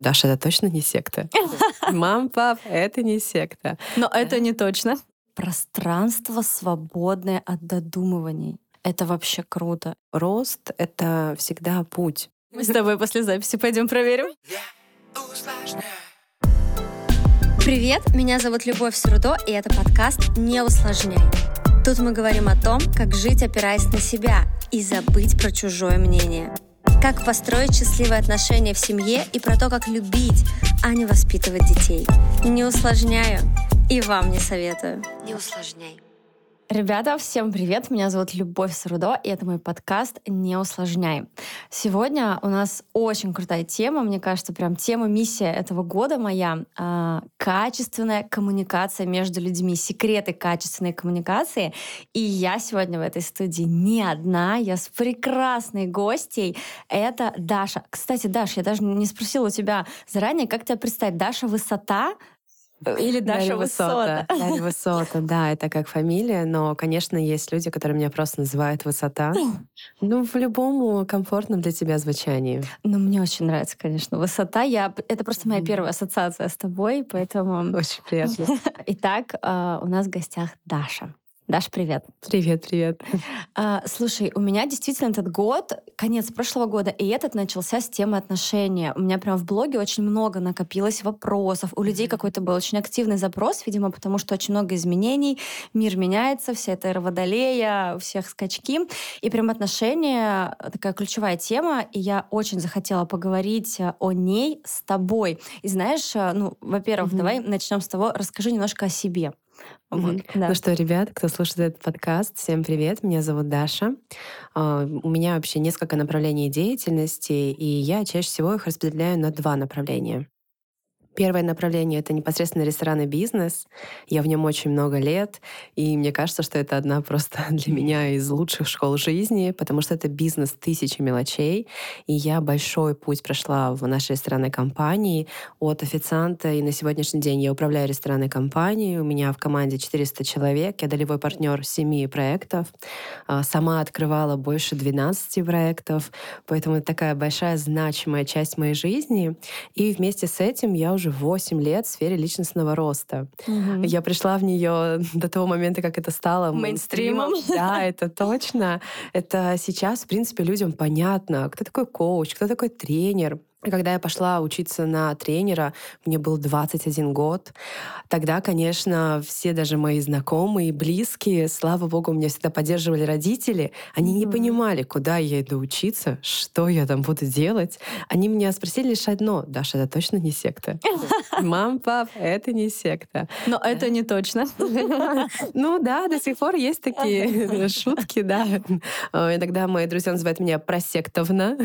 Даша, это точно не секта. Мам, пап, это не секта. Но это не точно. Пространство, свободное от додумываний. Это вообще круто. Рост — это всегда путь. Мы с тобой после записи пойдем проверим. Привет, меня зовут Любовь Срудо, и это подкаст «Не усложняй». Тут мы говорим о том, как жить, опираясь на себя, и забыть про чужое мнение — как построить счастливые отношения в семье и про то, как любить, а не воспитывать детей. Не усложняю и вам не советую. Не усложняй. Ребята, всем привет! Меня зовут Любовь Срудо, и это мой подкаст «Не усложняй». Сегодня у нас очень крутая тема, мне кажется, прям тема, миссия этого года моя э, — качественная коммуникация между людьми, секреты качественной коммуникации. И я сегодня в этой студии не одна, я с прекрасной гостьей. Это Даша. Кстати, Даша, я даже не спросила у тебя заранее, как тебя представить. Даша Высота или Даша Высота. Дарья Высота, да, это как фамилия, но, конечно, есть люди, которые меня просто называют Высота. Ну, в любом комфортном для тебя звучании. Ну, мне очень нравится, конечно, Высота. Я... Это просто моя первая ассоциация с тобой, поэтому... Очень приятно. Итак, а, у нас в гостях Даша. Даш, привет. Привет, привет. А, слушай, у меня действительно этот год, конец прошлого года, и этот начался с темы отношения. У меня прям в блоге очень много накопилось вопросов. У людей какой-то был очень активный запрос, видимо, потому что очень много изменений, мир меняется, вся эта эра водолея, у всех скачки. И прям отношения — такая ключевая тема, и я очень захотела поговорить о ней с тобой. И знаешь, ну, во-первых, mm-hmm. давай начнем с того, расскажи немножко о себе. Вот, да. Ну что, ребят, кто слушает этот подкаст, всем привет, меня зовут Даша. А, у меня вообще несколько направлений деятельности, и я чаще всего их распределяю на два направления. Первое направление — это непосредственно ресторанный бизнес. Я в нем очень много лет, и мне кажется, что это одна просто для меня из лучших школ жизни, потому что это бизнес тысячи мелочей, и я большой путь прошла в нашей ресторанной компании от официанта, и на сегодняшний день я управляю ресторанной компанией, у меня в команде 400 человек, я долевой партнер 7 проектов, а, сама открывала больше 12 проектов, поэтому это такая большая значимая часть моей жизни, и вместе с этим я уже уже 8 лет в сфере личностного роста. Угу. Я пришла в нее до того момента, как это стало мейнстримом. Да, это точно. Это сейчас, в принципе, людям понятно, кто такой коуч, кто такой тренер, когда я пошла учиться на тренера, мне был 21 год. Тогда, конечно, все даже мои знакомые, близкие, слава богу, меня всегда поддерживали родители. Они mm-hmm. не понимали, куда я иду учиться, что я там буду делать. Они меня спросили лишь одно. Даша, это точно не секта? Мам, пап, это не секта. Но это не точно. Ну да, до сих пор есть такие шутки, да. Иногда мои друзья называют меня просектовна.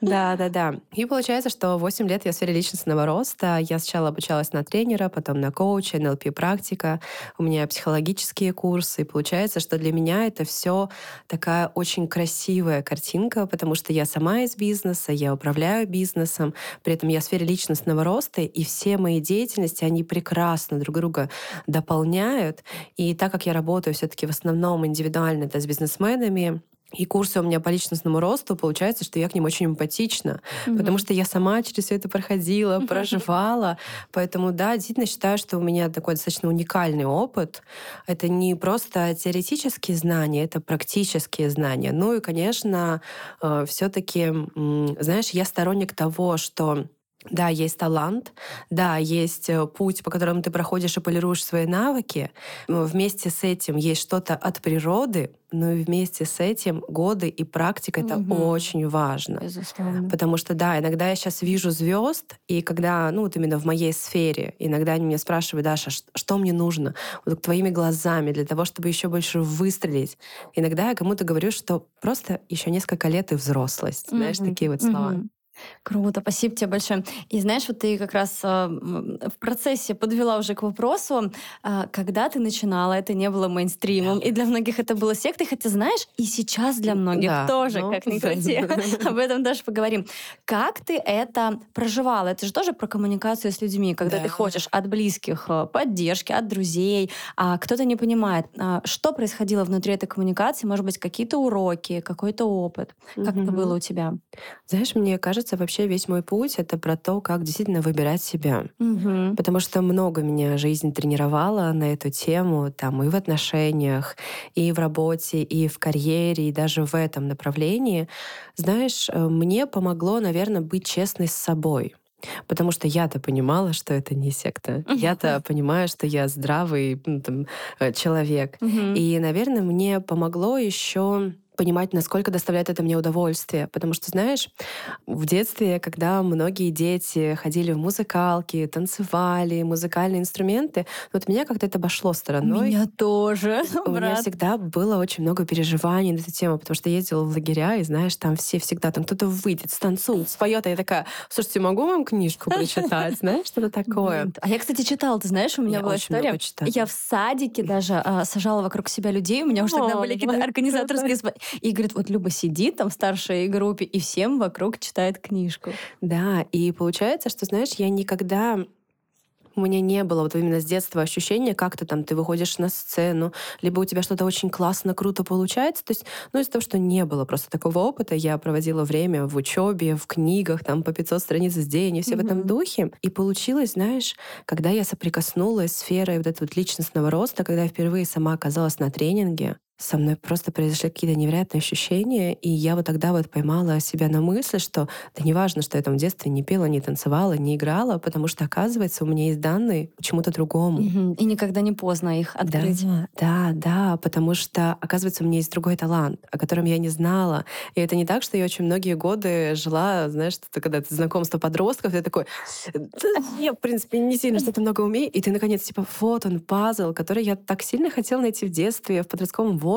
Да, да-да. И получается, что 8 лет я в сфере личностного роста. Я сначала обучалась на тренера, потом на коуча, НЛП-практика. У меня психологические курсы. И получается, что для меня это все такая очень красивая картинка, потому что я сама из бизнеса, я управляю бизнесом, при этом я в сфере личностного роста, и все мои деятельности, они прекрасно друг друга дополняют. И так как я работаю все таки в основном индивидуально это с бизнесменами, и курсы у меня по личностному росту, получается, что я к ним очень эмпатична, mm-hmm. потому что я сама через все это проходила, проживала. Поэтому, да, действительно считаю, что у меня такой достаточно уникальный опыт. Это не просто теоретические знания, это практические знания. Ну и, конечно, э, все-таки, знаешь, я сторонник того, что да, есть талант, да, есть э, путь, по которому ты проходишь и полируешь свои навыки. Но вместе с этим есть что-то от природы, но и вместе с этим годы и практика это угу. очень важно. Безусловно. Потому что да, иногда я сейчас вижу звезд, и когда, ну вот именно в моей сфере, иногда они меня спрашивают, Даша, что мне нужно? Вот твоими глазами для того, чтобы еще больше выстрелить. Иногда я кому-то говорю, что просто еще несколько лет и взрослость. Знаешь, такие вот слова. Угу. Круто, спасибо тебе большое. И знаешь, вот ты как раз э, в процессе подвела уже к вопросу, э, когда ты начинала, это не было мейнстримом, и для многих это было сектой, хотя знаешь, и сейчас для многих да, тоже, ну, как ни крути. Об этом даже поговорим. Как ты это проживала? Это же тоже про коммуникацию с людьми, когда да. ты хочешь от близких э, поддержки, от друзей, а кто-то не понимает, а, что происходило внутри этой коммуникации, может быть, какие-то уроки, какой-то опыт. Как угу. это было у тебя? Знаешь, мне кажется, кажется, вообще весь мой путь — это про то, как действительно выбирать себя. Мгм. Потому что много меня жизнь тренировала на эту тему, там и в отношениях, и в работе, и в карьере, и даже в этом направлении. Знаешь, э, мне помогло, наверное, быть честной с собой. Потому что я-то понимала, что это не секта. Я-то понимаю, что я здравый ну, там, э, человек. Мгм. И, наверное, мне помогло еще понимать, насколько доставляет это мне удовольствие. Потому что, знаешь, в детстве, когда многие дети ходили в музыкалки, танцевали, музыкальные инструменты, вот меня как-то это обошло стороной. Меня тоже, У меня брат. всегда было очень много переживаний на эту тему, потому что я ездила в лагеря, и знаешь, там все всегда, там кто-то выйдет, станцует, споет, а я такая, слушайте, могу вам книжку прочитать? Знаешь, что-то такое. А я, кстати, читала, ты знаешь, у меня была история. Я в садике даже а, сажала вокруг себя людей, у меня уже тогда были какие-то организаторские... И говорит, вот Люба сидит там в старшей группе и всем вокруг читает книжку. Да, и получается, что, знаешь, я никогда у меня не было вот именно с детства ощущения, как-то там ты выходишь на сцену, либо у тебя что-то очень классно, круто получается. То есть, ну, из-за того, что не было просто такого опыта, я проводила время в учебе, в книгах, там по 500 страниц в день, и все в этом духе. И получилось, знаешь, когда я соприкоснулась с сферой вот этого вот личностного роста, когда я впервые сама оказалась на тренинге, со мной просто произошли какие-то невероятные ощущения, и я вот тогда вот поймала себя на мысли, что да неважно, что я там в детстве не пела, не танцевала, не играла, потому что, оказывается, у меня есть данные чему-то другому. И никогда не поздно их открыть. Да, да, да, потому что, оказывается, у меня есть другой талант, о котором я не знала. И это не так, что я очень многие годы жила, знаешь, ты, когда ты знакомство подростков, ты такой, «Да я, в принципе, не сильно что-то много умею, и ты, наконец, типа, вот он, пазл, который я так сильно хотела найти в детстве, в подростковом возрасте.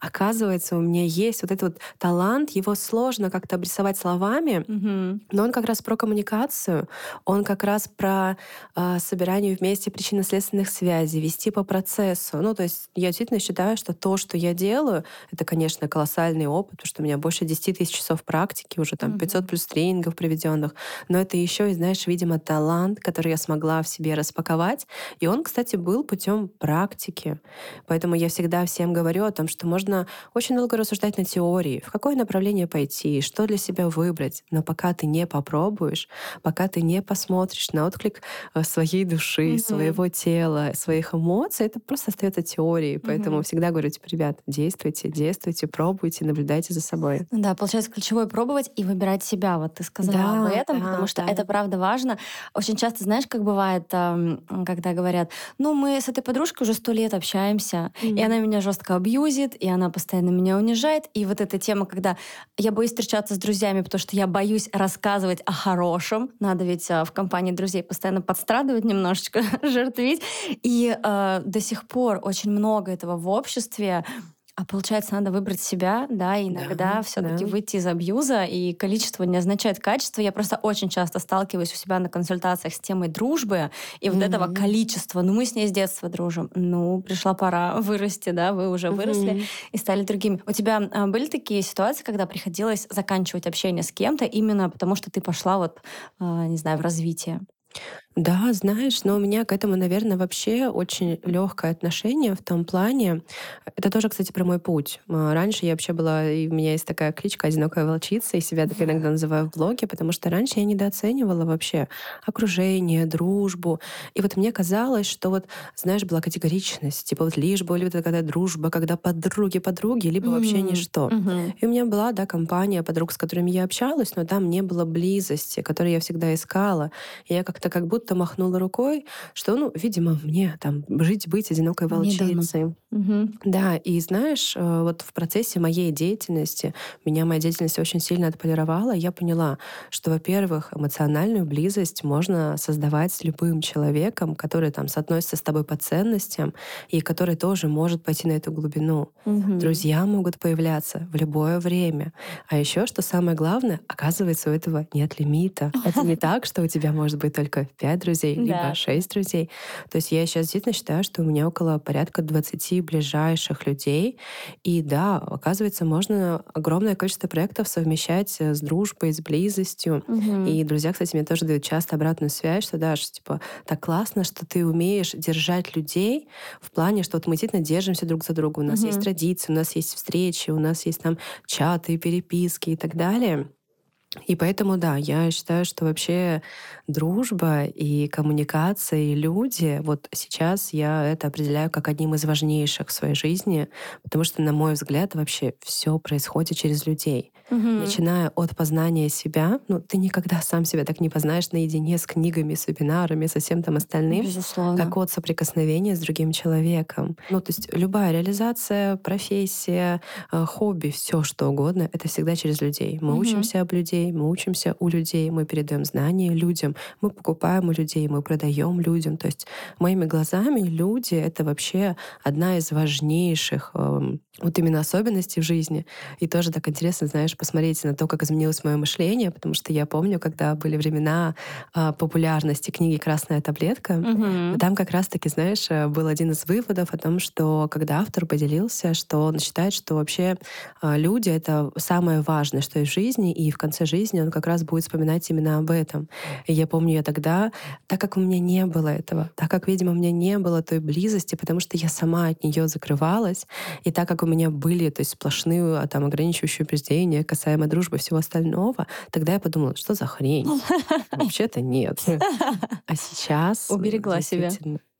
Оказывается, у меня есть вот этот вот талант, его сложно как-то обрисовать словами, Мгм. но он как раз про коммуникацию, он как раз про э, собирание вместе причинно-следственных связей, вести по процессу. Ну, то есть я действительно считаю, что то, что я делаю, это, конечно, колоссальный опыт, потому что у меня больше 10 тысяч часов практики, уже там Мгм. 500 плюс тренингов проведенных. Но это еще и, знаешь, видимо, талант, который я смогла в себе распаковать. И он, кстати, был путем практики. Поэтому я всегда всем говорю о том, что можно очень долго рассуждать на теории, в какое направление пойти, что для себя выбрать. Но пока ты не попробуешь, пока ты не посмотришь на отклик э, своей души, Мгм. своего тела, своих эмоций, это просто остается теорией. Поэтому Мгм. всегда говорю, типа, ребят, действуйте, действуйте, пробуйте, наблюдайте за собой. Ну Да, получается, ключевое пробовать и выбирать себя. Вот ты сказала Да, об этом, да, потому что да. это правда важно. Очень часто, знаешь, как бывает, когда говорят, ну, мы с этой подружкой уже сто лет общаемся, и Мгм. она меня жестко абьюзит, и она постоянно меня унижает. И вот эта тема, когда я боюсь встречаться с друзьями, потому что я боюсь рассказывать о хорошем. Надо ведь а, в компании друзей постоянно подстрадывать немножечко, жертвить. И а, до сих пор очень много этого в обществе. А получается, надо выбрать себя, да, и иногда Да, все-таки да. выйти из абьюза, и количество не означает качество. Я просто очень часто сталкиваюсь у себя на консультациях с темой дружбы, и вот этого количества. Ну, мы с ней с детства дружим. Ну, пришла пора вырасти, да, вы уже выросли Мгм. и стали другими. У тебя а, были такие ситуации, когда приходилось заканчивать общение с кем-то именно потому, что ты пошла вот, а, не знаю, в развитие? Да, знаешь, но у меня к этому, наверное, вообще очень легкое отношение в том плане. Это тоже, кстати, про мой путь. А, Раньше я вообще была, и у меня есть такая кличка «Одинокая волчица», и себя так иногда называю в блоге, потому что раньше я недооценивала вообще окружение, дружбу. И вот мне казалось, что вот, знаешь, была категоричность, типа вот лишь бы, либо когда дружба, когда подруги-подруги, либо вообще Мгм. ничто. Мгм. И у меня была, да, компания подруг, с которыми я общалась, но там не было близости, которую я всегда искала. И я как-то как будто махнула рукой, что, ну, видимо, мне там жить, быть одинокой волчицей. Мгм. Да, и знаешь, э, вот в процессе моей деятельности, меня моя деятельность очень сильно отполировала, я поняла, что, во-первых, эмоциональную близость можно создавать с любым человеком, который там соотносится с тобой по ценностям и который тоже может пойти на эту глубину. Мгм. Друзья могут появляться в любое время. А еще, что самое главное, оказывается, у этого нет лимита. Это не так, что у тебя может быть только пять друзей, Да. либо шесть друзей. То есть я сейчас действительно считаю, что у меня около порядка 20 ближайших людей. И да, оказывается, можно огромное количество проектов совмещать э, с дружбой, с близостью. Мгм. И друзья, кстати, мне тоже дают часто обратную связь, что да, что типа так классно, что ты умеешь держать людей в плане, что вот мы действительно держимся друг за друга. У нас Мгм. есть традиции, у нас есть встречи, у нас есть там чаты, переписки и так далее. И поэтому, да, я считаю, что вообще дружба и коммуникация, и люди, вот сейчас я это определяю как одним из важнейших в своей жизни, потому что, на мой взгляд, вообще все происходит через людей. Угу. Начиная от познания себя, ну, ты никогда сам себя так не познаешь наедине с книгами, с вебинарами, со всем там остальным, Безусловно. как от соприкосновения с другим человеком. Ну, то есть любая реализация, профессия, э, хобби, все что угодно, это всегда через людей. Мы угу. учимся об людей, мы учимся у людей, мы передаем знания людям, мы покупаем у людей, мы продаем людям. То есть моими глазами люди — это вообще одна из важнейших э, вот именно особенностей в жизни. И тоже так интересно, знаешь, посмотреть на то, как изменилось мое мышление, потому что я помню, когда были времена э, популярности книги «Красная таблетка», угу. там как раз-таки, знаешь, э, был один из выводов о том, что когда автор поделился, что он считает, что вообще э, люди — это самое важное, что есть в жизни, и в конце жизни он как раз будет вспоминать именно об этом. И я помню, я тогда, так как у меня не было этого, так как, видимо, у меня не было той близости, потому что я сама от нее закрывалась, и так как у меня были то есть сплошные а, там, ограничивающие убеждения касаемо дружбы и всего остального, тогда я подумала, что за хрень? Вообще-то нет. А сейчас... Уберегла себя.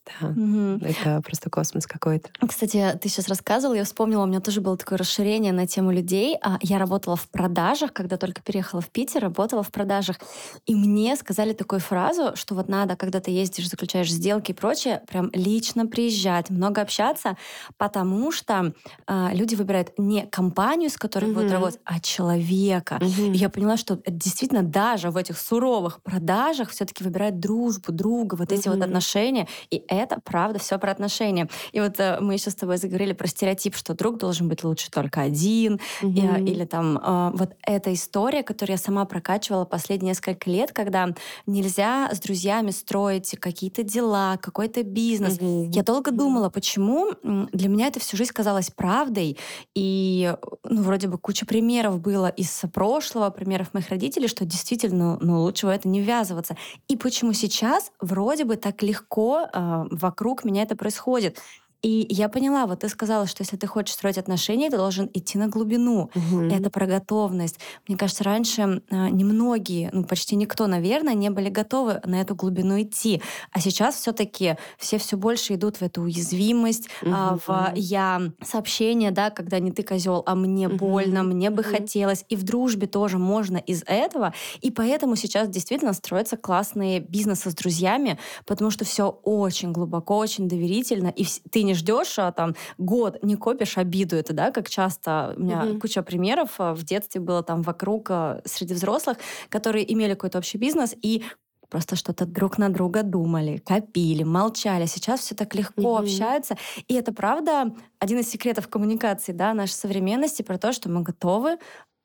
Да, угу. это просто космос какой-то. Кстати, ты сейчас рассказывала, я вспомнила, у меня тоже было такое расширение на тему людей. А Я работала в продажах, когда только переехала в Питер, работала в продажах. И мне сказали такую фразу, что вот надо, когда ты ездишь, заключаешь сделки и прочее, прям лично приезжать, много общаться, потому что э, люди выбирают не компанию, с которой угу. будут работать, а человека. Угу. И я поняла, что действительно даже в этих суровых продажах все-таки выбирают дружбу, друга, вот угу. эти вот отношения. И это правда все про отношения. И вот э, мы еще с тобой заговорили про стереотип, что друг должен быть лучше только один, угу. и, или там э, вот эта история, которую я сама прокачивала последние несколько лет, когда нельзя с друзьями строить какие-то дела, какой-то бизнес. Угу. Я долго думала, почему для меня это всю жизнь казалось правдой, и ну вроде бы куча примеров было из прошлого, примеров моих родителей, что действительно ну, лучше в это не ввязываться. И почему сейчас вроде бы так легко э, вокруг меня это происходит. И я поняла, вот ты сказала, что если ты хочешь строить отношения, ты должен идти на глубину. Угу. Это про готовность. Мне кажется, раньше э, немногие, ну почти никто, наверное, не были готовы на эту глубину идти. А сейчас все-таки все все больше идут в эту уязвимость, угу. а, в я сообщение, да, когда не ты козел, а мне угу. больно, мне бы угу. хотелось. И в дружбе тоже можно из этого. И поэтому сейчас действительно строятся классные бизнесы с друзьями, потому что все очень глубоко, очень доверительно, и ты не не ждешь, а там год не копишь обиду это, да, как часто у меня mm-hmm. куча примеров а, в детстве было там вокруг а, среди взрослых, которые имели какой-то общий бизнес и просто что-то друг на друга думали, копили, молчали. Сейчас все так легко mm-hmm. общаются. И это правда один из секретов коммуникации да, нашей современности про то, что мы готовы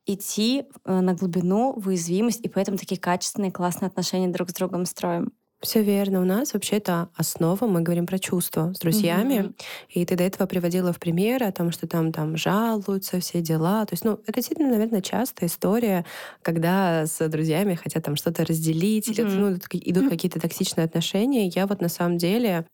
идти э, на глубину, в уязвимость, и поэтому такие качественные, классные отношения друг с другом строим. Все верно. У нас вообще это основа. Мы говорим про чувства с друзьями. Mm-hmm. И ты до этого приводила в примеры о том, что там там жалуются, все дела. То есть, ну, это действительно, наверное, частая история, когда с друзьями хотят там что-то разделить, mm-hmm. или ну, идут mm-hmm. какие-то токсичные отношения. Я вот на самом деле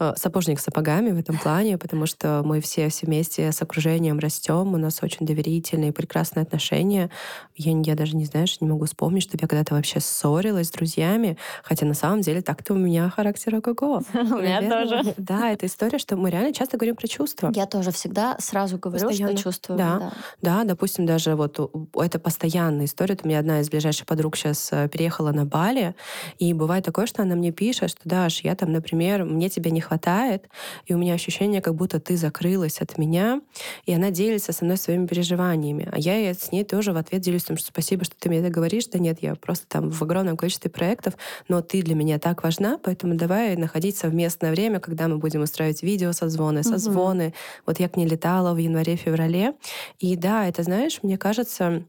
э, сапожник с сапогами в этом плане, потому что мы все, все вместе с окружением растем, у нас очень доверительные, прекрасные отношения. Я, я даже не знаю, не могу вспомнить, чтобы я когда-то вообще ссорилась с друзьями, хотя на самом деле так-то у меня характер ого-го. У меня тоже. Да, это история, что мы реально часто говорим про чувства. Я тоже всегда сразу говорю, что чувствую. Да, да, допустим, даже вот это постоянная история. У меня одна из ближайших подруг сейчас э, переехала на Бали, и бывает такое, что она мне пишет, что, Даш, я там, например, мне тебя не хватает, и у меня ощущение, как будто ты закрылась от меня, и она делится со мной своими переживаниями. А я с ней тоже в ответ делюсь тем, что спасибо, что ты мне это говоришь. Да нет, я просто там в огромном количестве проектов, но ты для меня меня так важна, поэтому давай находить совместное время, когда мы будем устраивать видео созвоны, созвоны. Угу. Вот я к ней летала в январе-феврале. И да, это, знаешь, мне кажется,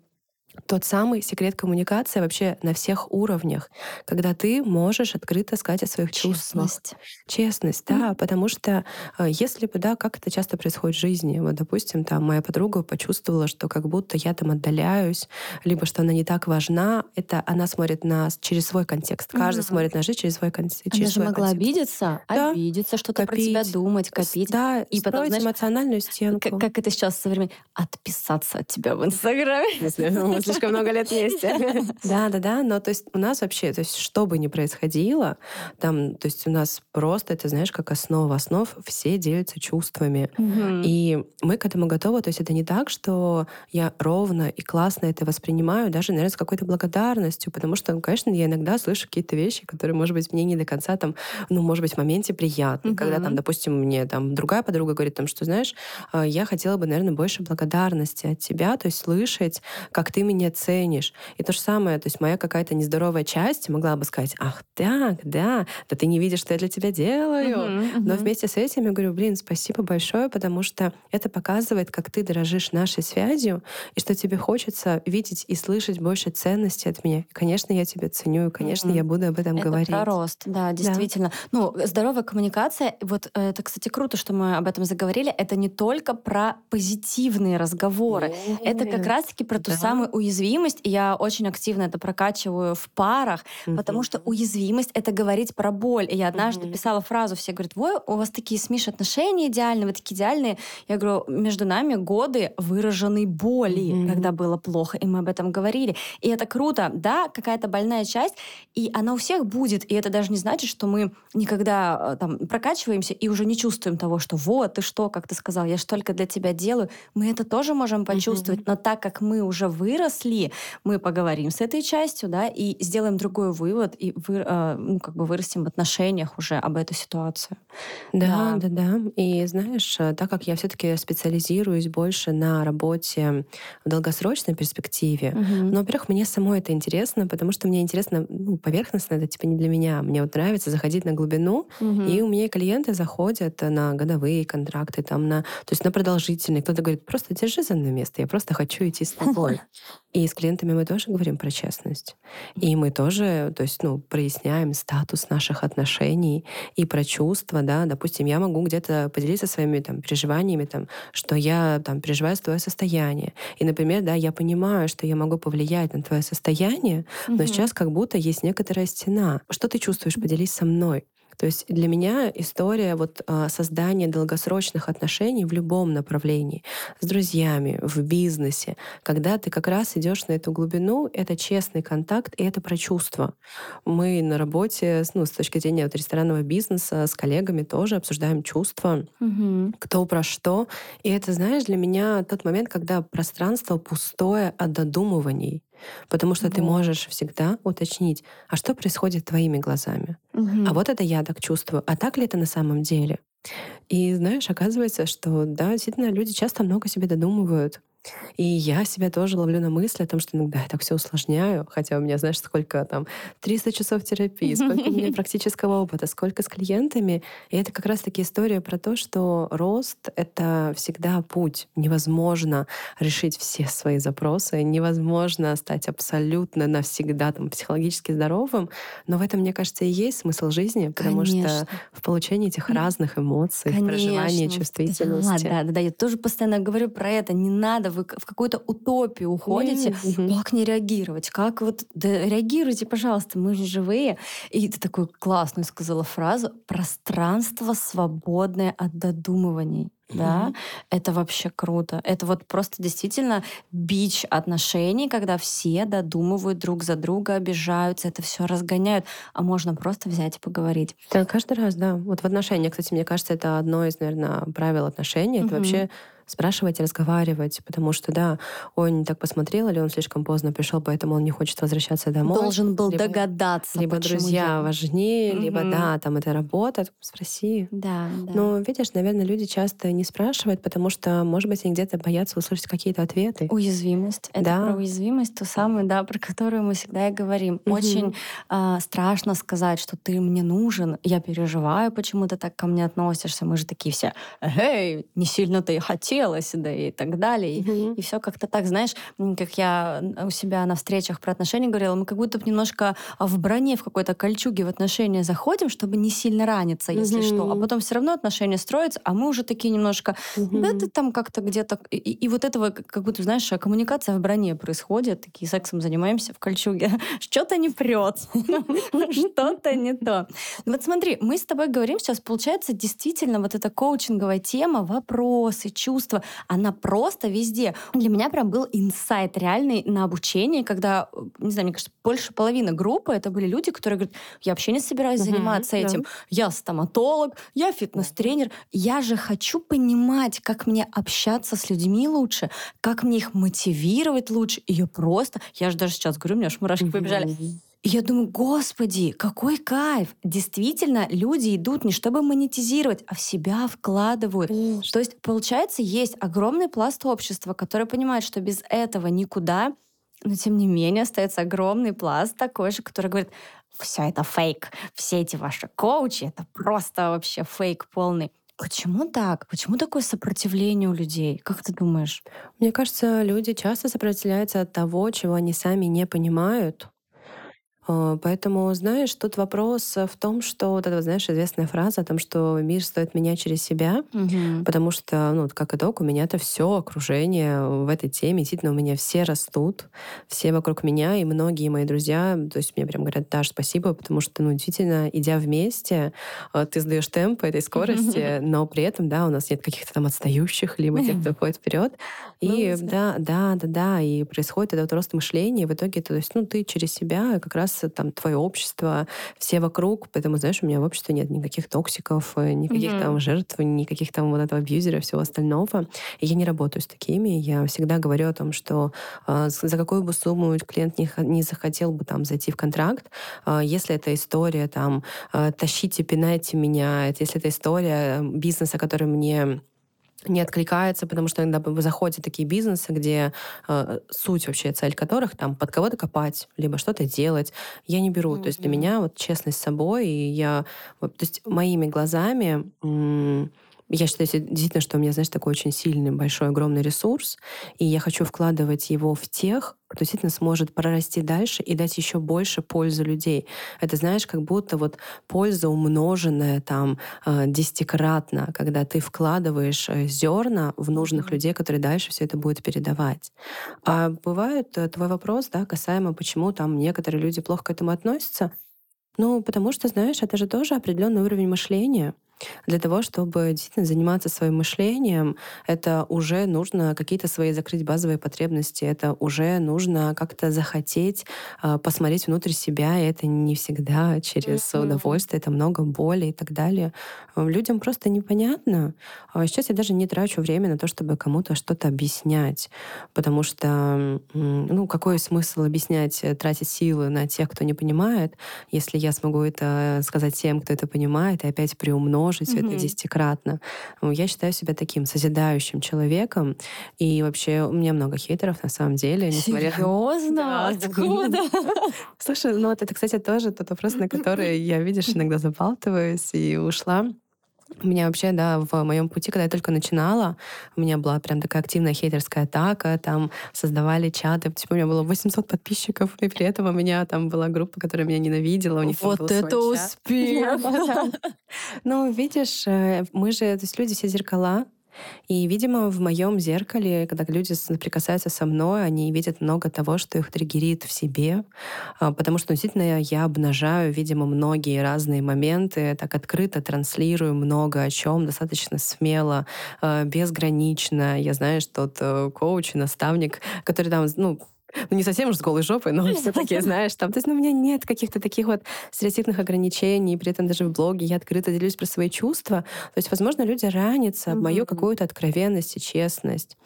тот самый секрет коммуникации вообще на всех уровнях, когда ты можешь открыто сказать о своих чувствах. Честность. Честность, да, mm. потому что э, если бы, да, как это часто происходит в жизни, вот, допустим, там моя подруга почувствовала, что как будто я там отдаляюсь, либо что она не так важна, это она смотрит на через свой контекст. Каждый mm. смотрит на жизнь через свой контекст. Она же могла контекст. обидеться, да. обидеться, что-то про тебя думать, копить. Да, и потом, знаешь, эмоциональную стенку. Как, как это сейчас современно? Отписаться от тебя в Инстаграме. Слишком много лет вместе. Да, да, да. Но то есть у нас вообще, то есть что бы ни происходило, там, то есть у нас просто, это знаешь, как основа основ, все делятся чувствами. И мы к этому готовы. То есть это не так, что я ровно и классно это воспринимаю, даже, наверное, с какой-то благодарностью, потому что, конечно, я иногда слышу какие-то вещи, которые, может быть, мне не до конца там, ну, может быть, в моменте приятны. Когда там, допустим, мне там другая подруга говорит, там, что, знаешь, а, я хотела бы, наверное, больше благодарности от тебя, то есть слышать, как ты меня ценишь. И то же самое, то есть моя какая-то нездоровая часть могла бы сказать, ах, так, да, да ты не видишь, что я для тебя делаю. Uh-huh, uh-huh. Но вместе с этим я говорю, блин, спасибо большое, потому что это показывает, как ты дорожишь нашей связью, и что тебе хочется видеть и слышать больше ценности от меня. И, конечно, я тебя ценю, и, конечно, uh-huh. я буду об этом это говорить. Про рост, да, действительно. Да. Ну, здоровая коммуникация, вот э, это, кстати, круто, что мы об этом заговорили, это не только про позитивные разговоры, yeah. это как раз-таки про ту да. самую уязвимость, и я очень активно это прокачиваю в парах, uh-huh. потому что уязвимость — это говорить про боль. И я однажды uh-huh. писала фразу, все говорят, вы, у вас такие с Мишей отношения идеальные, вы такие идеальные. Я говорю, между нами годы выраженной боли, uh-huh. когда было плохо, и мы об этом говорили. И это круто, да, какая-то больная часть, и она у всех будет, и это даже не значит, что мы никогда э, там прокачиваемся и уже не чувствуем того, что вот, ты что, как ты сказал, я же только для тебя делаю. Мы это тоже можем почувствовать, uh-huh. но так как мы уже выросли, мы поговорим с этой частью, да, и сделаем другой вывод, и вы, э, ну, как бы вырастим в отношениях уже об эту ситуацию. Да, да, да. да. И знаешь, э, так как я все-таки специализируюсь больше на работе в долгосрочной перспективе, uh-huh. ну, во-первых, мне самой это интересно, потому что мне интересно, ну, поверхностно это типа не для меня. Мне вот нравится заходить на глубину, uh-huh. и у меня клиенты заходят на годовые контракты, там на, то есть на продолжительные. Кто-то говорит, просто держи за мной место, я просто хочу идти с тобой. И с клиентами мы тоже говорим про честность. И мы тоже, то есть, ну, проясняем статус наших отношений и про чувства, да. Допустим, я могу где-то поделиться своими там переживаниями, там, что я там переживаю твое состояние. И, например, да, я понимаю, что я могу повлиять на твое состояние, но угу. сейчас как будто есть некоторая стена. Что ты чувствуешь? Поделись со мной. То есть для меня история вот а, создания долгосрочных отношений в любом направлении, с друзьями, в бизнесе, когда ты как раз идешь на эту глубину, это честный контакт, и это про чувства. Мы на работе, ну, с точки зрения вот ресторанного бизнеса, с коллегами тоже обсуждаем чувства, угу. кто про что. И это, знаешь, для меня тот момент, когда пространство пустое от додумываний. Потому что вот. ты можешь всегда уточнить, а что происходит твоими глазами? Угу. А вот это я так чувствую. А так ли это на самом деле? И знаешь, оказывается, что да, действительно, люди часто много себе додумывают. И я себя тоже ловлю на мысли о том, что иногда я так все усложняю, хотя у меня, знаешь, сколько там, 300 часов терапии, сколько у меня практического опыта, сколько с клиентами. И это как раз-таки история про то, что рост — это всегда путь. Невозможно решить все свои запросы, невозможно стать абсолютно навсегда там, психологически здоровым, но в этом, мне кажется, и есть смысл жизни, потому Конечно. что в получении этих разных эмоций, Конечно. проживании чувствительности. Да, да, да, я тоже постоянно говорю про это. Не надо вы в какую-то утопию уходите. Mm-hmm. Как не реагировать? Как вот... Да реагируйте, пожалуйста, мы же живые. И ты такую классную сказала фразу «пространство, свободное от додумываний» да, mm-hmm. это вообще круто. Это вот просто действительно бич отношений, когда все додумывают друг за друга, обижаются, это все разгоняют, а можно просто взять и поговорить. Да, каждый раз, да. Вот в отношениях, кстати, мне кажется, это одно из, наверное, правил отношений. Mm-hmm. Это вообще спрашивать, разговаривать, потому что, да, он не так посмотрел, или он слишком поздно пришел, поэтому он не хочет возвращаться домой. Должен был либо, догадаться. Либо друзья я... важнее, угу. либо, да, там это работа, спроси. Да, да. Но, видишь, наверное, люди часто не спрашивают, потому что, может быть, они где-то боятся услышать какие-то ответы. Уязвимость. Это да. про уязвимость, ту самую, да, про которую мы всегда и говорим. Угу. Очень э, страшно сказать, что ты мне нужен, я переживаю, почему ты так ко мне относишься. Мы же такие все, эй, не сильно ты хотел хотелось, да и так далее. Mm-hmm. И, и все как-то так, знаешь, как я у себя на встречах про отношения говорила, мы как будто бы немножко в броне, в какой-то кольчуге в отношения заходим, чтобы не сильно раниться, если mm-hmm. что. А потом все равно отношения строятся, а мы уже такие немножко. Угу. Да, ты там как-то где-то... И, и вот этого, как будто, знаешь, коммуникация в броне происходит. Такие сексом занимаемся в кольчуге. Что-то не прет. Что-то не то. Вот смотри, мы с тобой говорим сейчас, получается, действительно, вот эта коучинговая тема, вопросы, чувства, она просто везде. Для меня прям был инсайт реальный на обучение, когда, не знаю, мне кажется, больше половины группы это были люди, которые говорят, я вообще не собираюсь заниматься этим. Я стоматолог, я фитнес-тренер. Я же хочу понимать, как мне общаться с людьми лучше, как мне их мотивировать лучше. И я просто... Я же даже сейчас говорю, у меня аж мурашки побежали. И я думаю, господи, какой кайф! Действительно, люди идут не чтобы монетизировать, а в себя вкладывают. Mm. То есть, получается, есть огромный пласт общества, который понимает, что без этого никуда, но тем не менее остается огромный пласт такой же, который говорит, все это фейк, все эти ваши коучи, это просто вообще фейк полный. Почему так? Почему такое сопротивление у людей? Как ты думаешь? Мне кажется, люди часто сопротивляются от того, чего они сами не понимают, поэтому, знаешь, тут вопрос в том, что вот эта, знаешь, известная фраза о том, что мир стоит менять через себя, угу. потому что, ну, как итог, у меня это все окружение в этой теме, действительно, у меня все растут, все вокруг меня, и многие мои друзья, то есть мне прям говорят, Даш, спасибо, потому что, ну, действительно, идя вместе, а, ты сдаешь темп этой скорости, но при этом, да, у нас нет каких-то там отстающих, либо тех, кто ходит вперед. И да, да, да, да, и происходит этот рост мышления, в итоге, то есть, ну, ты через себя как раз нас там твое общество, все вокруг, поэтому, знаешь, у меня в обществе нет никаких токсиков, э, никаких mm-hmm. там жертв, никаких там вот этого абьюзера, всего остального. И я не работаю с такими. Я всегда говорю о том, что э, за какую бы сумму клиент не, не захотел бы там зайти в контракт, э, если эта история там э, «тащите, пинайте меня», если это история бизнеса, который мне не откликается, потому что иногда заходят такие бизнесы, где э, суть вообще, цель которых там под кого-то копать, либо что-то делать. Я не беру. Mm-hmm. То есть для меня вот честность с собой, и я... Вот, то есть моими глазами... Я считаю действительно, что у меня, знаешь, такой очень сильный, большой, огромный ресурс, и я хочу вкладывать его в тех, кто действительно сможет прорасти дальше и дать еще больше пользы людей. Это, знаешь, как будто вот польза умноженная там э, десятикратно, когда ты вкладываешь э, зерна в нужных людей, которые дальше все это будут передавать. А бывает э, твой вопрос, да, касаемо, почему там некоторые люди плохо к этому относятся. Ну, потому что, знаешь, это же тоже определенный уровень мышления. Для того, чтобы действительно заниматься своим мышлением, это уже нужно какие-то свои закрыть базовые потребности, это уже нужно как-то захотеть э, посмотреть внутрь себя, и это не всегда через mm-hmm. удовольствие, это много боли и так далее. Людям просто непонятно. А сейчас я даже не трачу время на то, чтобы кому-то что-то объяснять, потому что, ну, какой смысл объяснять, э, тратить силы на тех, кто не понимает, если я смогу это сказать тем, кто это понимает, и опять приумножить умножить все это десятикратно. Я считаю себя таким созидающим человеком. И вообще у меня много хейтеров на самом деле. Несмотря... Серьезно? Откуда? Слушай, ну вот это, кстати, тоже тот вопрос, на который я, видишь, иногда забалтываюсь и ушла. У меня вообще, да, в моем пути, когда я только начинала, у меня была прям такая активная хейтерская атака, там создавали чаты, типа у меня было 800 подписчиков, и при этом у меня там была группа, которая меня ненавидела, у них Вот это успех! Ну, видишь, э, мы же, то есть люди все зеркала, и, видимо, в моем зеркале, когда люди соприкасаются со мной, они видят много того, что их триггерит в себе, а, потому что действительно я обнажаю, видимо, многие разные моменты, так открыто транслирую много о чем, достаточно смело, а, безгранично. Я знаю, что тот э, коуч, наставник, который там, ну, ну, не совсем уж с голой жопой, но все-таки, знаешь, там, то есть, ну, у меня нет каких-то таких вот стереотипных ограничений, при этом даже в блоге я открыто делюсь про свои чувства. То есть, возможно, люди ранятся об мою какую-то откровенность и честность.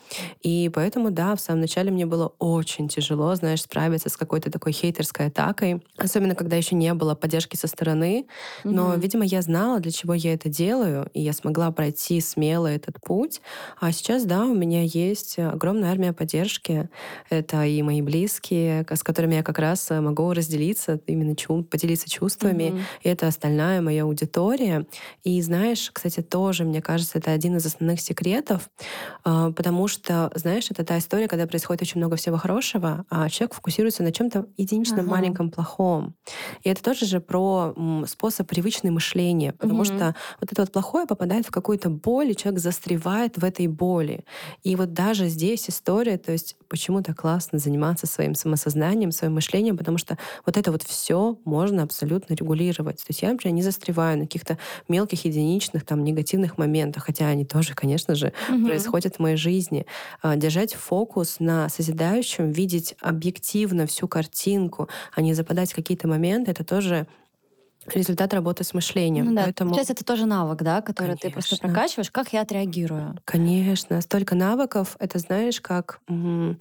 И поэтому, да, в самом начале мне было очень тяжело, знаешь, справиться с какой-то такой хейтерской атакой, особенно когда еще не было поддержки со стороны. Но, видимо, я знала, для чего я это делаю, и я смогла пройти смело этот путь. А сейчас, да, у меня есть огромная армия поддержки. Это и мои мои близкие, с которыми я как раз э, могу разделиться, именно чу поделиться чувствами. Mm-hmm. И это остальная моя аудитория. И знаешь, кстати, тоже, мне кажется, это один из основных секретов, а, потому что, знаешь, это та история, когда происходит очень много всего хорошего, а человек фокусируется на чем-то единичном ага. маленьком плохом. И это тоже же про способ привычного мышления, потому угу. что вот это вот плохое попадает в какую-то боль, и человек застревает в этой боли. И вот даже здесь история, то есть почему так классно заниматься своим самосознанием, своим мышлением, потому что вот это вот все можно абсолютно регулировать. То есть я, например, не застреваю на каких-то мелких, единичных, там, негативных моментах, хотя они тоже, конечно же, угу. происходят в моей жизни. А, держать фокус на созидающем, видеть объективно всю картинку, а не западать в какие-то моменты, это тоже результат работы с мышлением. Ну, да. Поэтому... Получается, это тоже навык, да, который Конечно. ты просто прокачиваешь. Как я отреагирую? Конечно, столько навыков. Это знаешь, как м-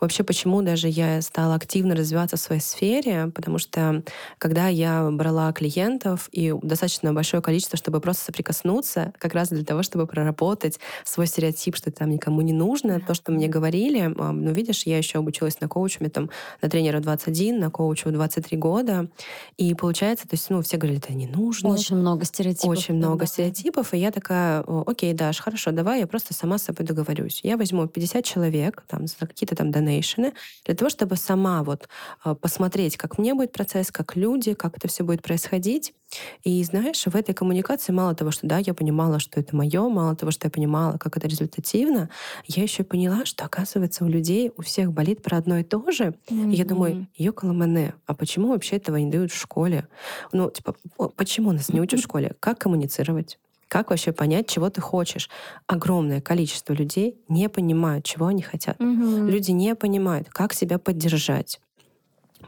вообще почему даже я стала активно развиваться в своей сфере, потому что когда я брала клиентов и достаточно большое количество, чтобы просто соприкоснуться, как раз для того, чтобы проработать свой стереотип, что там никому не нужно, то, что мне говорили. Ну, видишь, я еще обучилась на коуче, там на тренера 21, на коучу 23 года. И получается, то есть, ну, все говорили, это не нужно. Очень много стереотипов. Очень много стереотипов. И я такая, окей, Даш, хорошо, давай я просто сама с собой договорюсь. Я возьму 50 человек там, за какие-то там донейшены для того, чтобы сама вот а, посмотреть, как мне будет процесс, как люди, как это все будет происходить. И знаешь, в этой коммуникации мало того, что да, я понимала, что это мое, мало того, что я понимала, как это результативно, я еще поняла, что оказывается у людей у всех болит про одно и то же. Mm-hmm. И я думаю, ёкаламане, а почему вообще этого не дают в школе? Ну, типа, почему нас не учат в школе? Как коммуницировать? Как вообще понять, чего ты хочешь? Огромное количество людей не понимают, чего они хотят. Угу. Люди не понимают, как себя поддержать.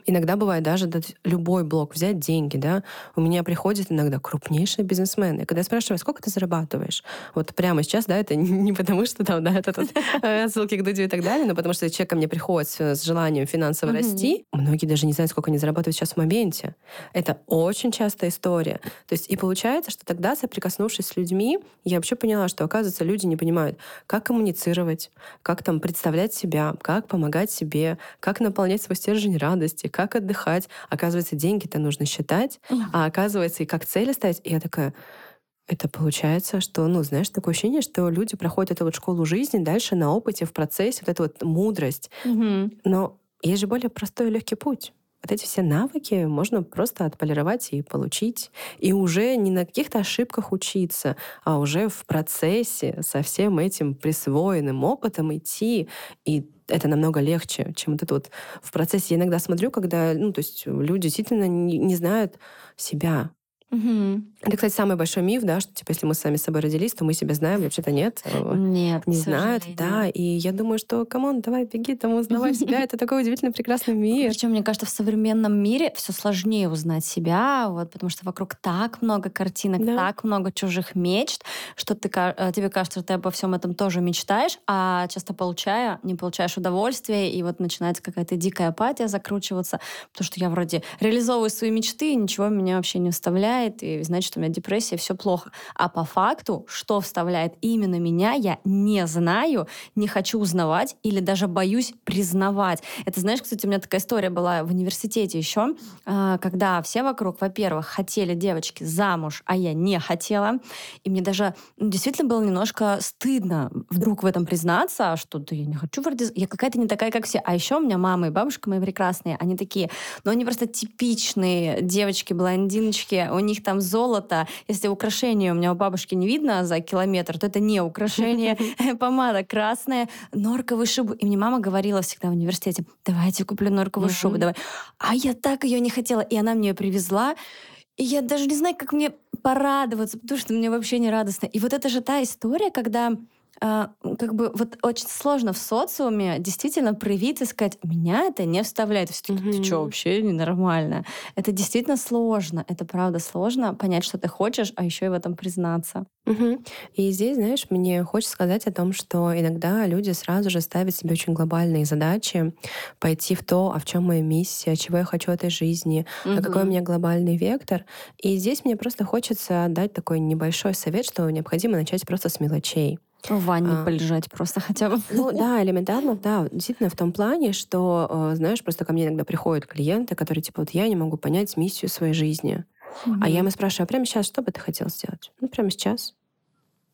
Иногда бывает даже любой блок взять деньги, да. У меня приходят иногда крупнейшие бизнесмены. Когда я спрашиваю, сколько ты зарабатываешь? Вот прямо сейчас, да, это не потому, что там, да, это тут э, ссылки к Дудю и так далее, но потому что человек ко мне приходит с желанием финансово расти. Многие даже не знают, сколько они зарабатывают сейчас в моменте. Это очень частая история. То есть и получается, что тогда, соприкоснувшись с людьми, я вообще поняла, что, оказывается, люди не понимают, как коммуницировать, как там представлять себя, как помогать себе, как наполнять свой стержень радости, как отдыхать. Оказывается, деньги-то нужно считать, а оказывается, и как цели ставить. И я такая, это получается, что, ну, знаешь, такое ощущение, что люди проходят эту вот школу жизни дальше на опыте, в процессе, вот эту вот мудрость. Угу. Но есть же более простой и легкий путь. Вот эти все навыки можно просто отполировать и получить. И уже не на каких-то ошибках учиться, а уже в процессе со всем этим присвоенным опытом идти и это намного легче, чем вот это вот в процессе. Я иногда смотрю, когда, ну, то есть люди действительно не, не знают себя, Угу. Это, кстати, самый большой миф, да, что типа если мы сами с собой родились, то мы себя знаем, вообще-то нет. Э, нет. Не знают, да. И я думаю, что, come on, давай беги, там узнавай себя. Это такой удивительный, прекрасный мир. Причем, мне кажется, в современном мире все сложнее узнать себя, вот, потому что вокруг так много картинок, да. так много чужих мечт, что ты, э, тебе кажется, что ты обо всем этом тоже мечтаешь, а часто получая, не получаешь удовольствия, и вот начинается какая-то дикая апатия закручиваться, потому что я вроде реализовываю свои мечты, и ничего меня вообще не вставляет, вставляет, и значит, у меня депрессия, все плохо. А по факту, что вставляет именно меня, я не знаю, не хочу узнавать или даже боюсь признавать. Это, знаешь, кстати, у меня такая история была в университете еще, а, когда все вокруг, во-первых, хотели девочки замуж, а я не хотела. И мне даже ну, действительно было немножко стыдно вдруг в этом признаться, что да я не хочу вроде... Я какая-то не такая, как все. А еще у меня мама и бабушка мои прекрасные, они такие, но ну, они просто типичные девочки-блондиночки, у них них там золото. Если украшение у меня у бабушки не видно за километр, то это не украшение. Помада красная, норковый шубу. И мне мама говорила всегда в университете, давайте куплю норковую шубу, давай. А я так ее не хотела. И она мне ее привезла. И я даже не знаю, как мне порадоваться, потому что мне вообще не радостно. И вот это же та история, когда как бы вот очень сложно в социуме действительно проявить и сказать, меня это не вставляет. Все таки, ты что, вообще ненормально? Это действительно сложно, это правда сложно понять, что ты хочешь, а еще и в этом признаться. Угу. И здесь, знаешь, мне хочется сказать о том, что иногда люди сразу же ставят себе очень глобальные задачи, пойти в то, а в чем моя миссия, чего я хочу в этой жизни, угу. а какой у меня глобальный вектор. И здесь мне просто хочется дать такой небольшой совет, что необходимо начать просто с мелочей. В ванне а, полежать просто хотя бы. Ну да, элементарно, да. Действительно в том плане, что, э, знаешь, просто ко мне иногда приходят клиенты, которые типа, вот я не могу понять миссию своей жизни. Mm-hmm. А я ему спрашиваю, а прямо сейчас что бы ты хотел сделать? Ну, прямо сейчас.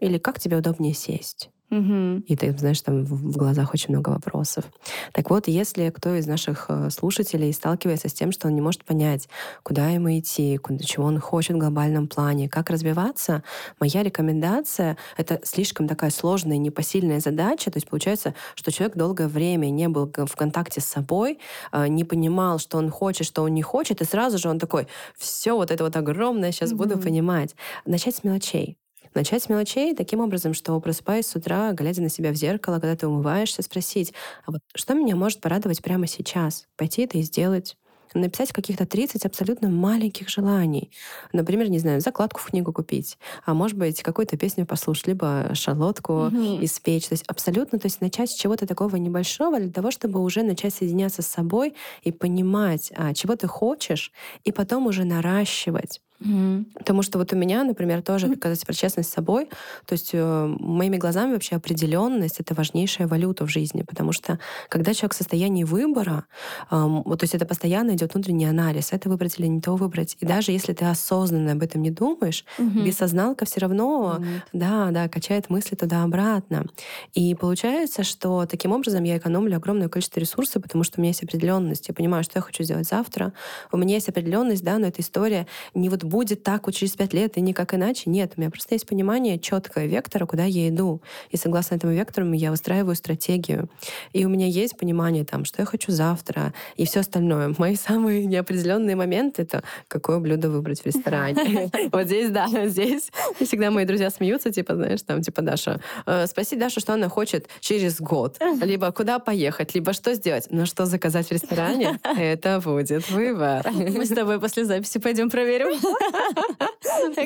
Или как тебе удобнее сесть? Угу. И ты знаешь, там в глазах очень много вопросов. Так вот, если кто из наших э, слушателей сталкивается с тем, что он не может понять, куда ему идти, куда, чего он хочет в глобальном плане, как развиваться, моя рекомендация — это слишком такая сложная, непосильная задача. То есть получается, что человек долгое время не был в контакте с собой, э, не понимал, что он хочет, что он не хочет, и сразу же он такой, все вот это вот огромное сейчас угу. буду понимать. Начать с мелочей. Начать с мелочей таким образом, что просыпаясь с утра, глядя на себя в зеркало, когда ты умываешься, спросить, а вот что меня может порадовать прямо сейчас? Пойти это и сделать написать каких-то 30 абсолютно маленьких желаний. Например, не знаю, закладку в книгу купить, а может быть, какую-то песню послушать, либо шарлотку mm-hmm. испечь. То есть абсолютно, то есть начать с чего-то такого небольшого для того, чтобы уже начать соединяться с собой и понимать, а, чего ты хочешь, и потом уже наращивать. Mm-hmm. Потому что вот у меня, например, тоже, mm-hmm. сказать про честность с собой, то есть э, моими глазами вообще определенность это важнейшая валюта в жизни, потому что когда человек в состоянии выбора, э, вот, то есть это постоянно идет внутренний анализ, это выбрать или не то выбрать, и даже если ты осознанно об этом не думаешь, mm-hmm. бессозналка все равно, mm-hmm. да, да, качает мысли туда-обратно, и получается, что таким образом я экономлю огромное количество ресурсов, потому что у меня есть определенность, я понимаю, что я хочу сделать завтра, у меня есть определенность, да, но эта история не вот будет так вот через пять лет и никак иначе. Нет, у меня просто есть понимание четкое вектора, куда я иду. И согласно этому вектору я выстраиваю стратегию. И у меня есть понимание там, что я хочу завтра и все остальное. Мои самые неопределенные моменты — это какое блюдо выбрать в ресторане. Вот здесь, да, здесь всегда мои друзья смеются, типа, знаешь, там, типа, Даша, «Э, спроси Дашу, что она хочет через год. Либо куда поехать, либо что сделать. Но что заказать в ресторане, это будет выбор. Мы с тобой после записи пойдем проверим.